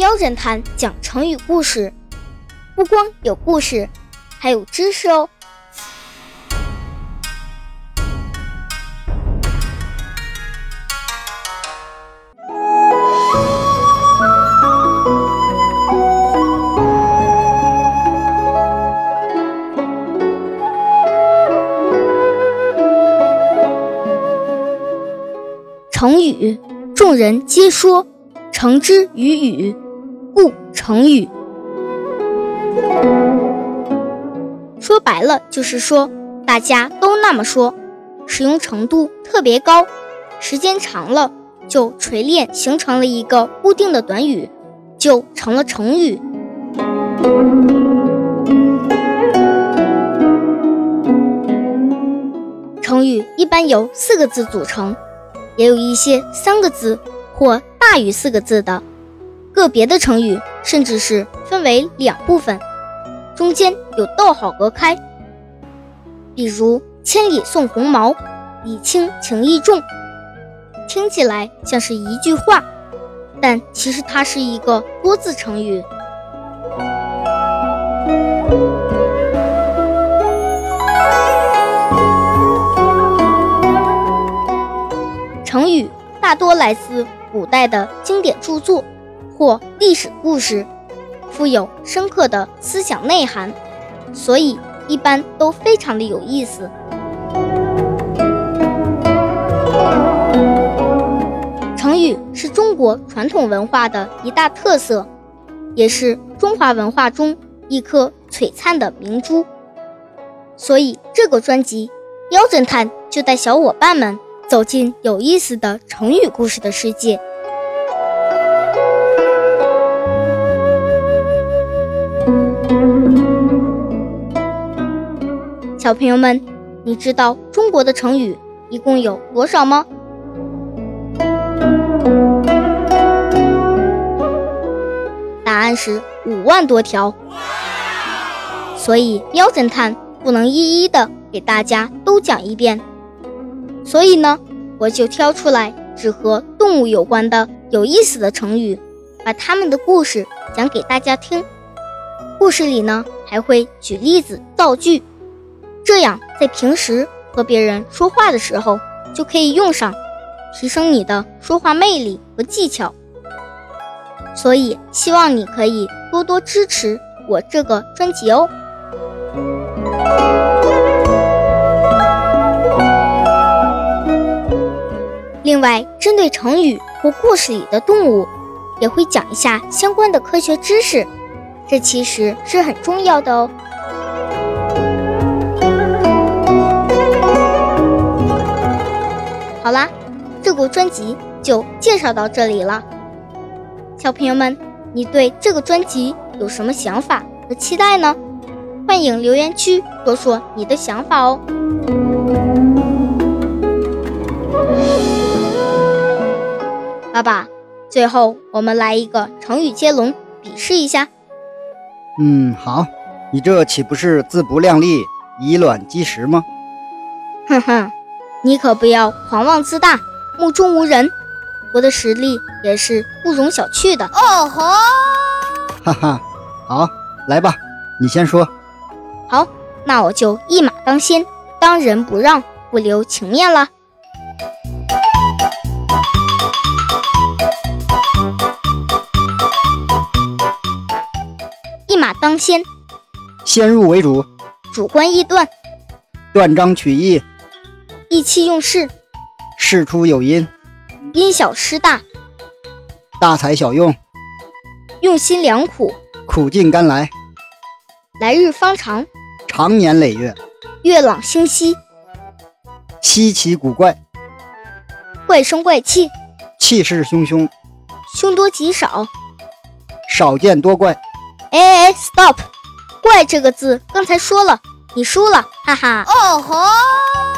喵侦探讲成语故事，不光有故事，还有知识哦。成语，众人皆说，成之于语，不成语。说白了就是说，大家都那么说，使用程度特别高，时间长了就锤炼形成了一个固定的短语，就成了成语。成语一般由四个字组成。也有一些三个字或大于四个字的，个别的成语甚至是分为两部分，中间有逗号隔开。比如“千里送红毛”，“礼轻情意重”，听起来像是一句话，但其实它是一个多字成语。成语大多来自古代的经典著作或历史故事，富有深刻的思想内涵，所以一般都非常的有意思。成语是中国传统文化的一大特色，也是中华文化中一颗璀璨的明珠。所以这个专辑，妖侦探就带小伙伴们。走进有意思的成语故事的世界。小朋友们，你知道中国的成语一共有多少吗？答案是五万多条。所以，喵侦探不能一一的给大家都讲一遍。所以呢，我就挑出来只和动物有关的有意思的成语，把他们的故事讲给大家听。故事里呢，还会举例子造句，这样在平时和别人说话的时候就可以用上，提升你的说话魅力和技巧。所以希望你可以多多支持我这个专辑哦。另外，针对成语或故事里的动物，也会讲一下相关的科学知识，这其实是很重要的哦。好啦，这个专辑就介绍到这里了。小朋友们，你对这个专辑有什么想法和期待呢？欢迎留言区说说你的想法哦。爸爸，最后我们来一个成语接龙，比试一下。嗯，好，你这岂不是自不量力，以卵击石吗？哼哼，你可不要狂妄自大，目中无人。我的实力也是不容小觑的。哦吼！哈哈，好，来吧，你先说。好，那我就一马当先，当仁不让，不留情面了。一马当先，先入为主，主观臆断，断章取义，意气用事，事出有因，因小失大，大材小用，用心良苦，苦尽甘来，来日方长，长年累月，月朗星稀，稀奇古怪，怪声怪气，气势汹汹，凶多吉少，少见多怪。哎哎，stop！怪这个字刚才说了，你输了，哈哈。哦吼！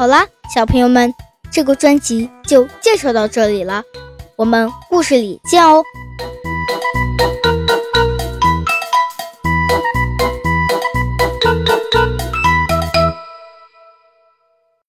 好啦，小朋友们，这个专辑就介绍到这里了，我们故事里见哦。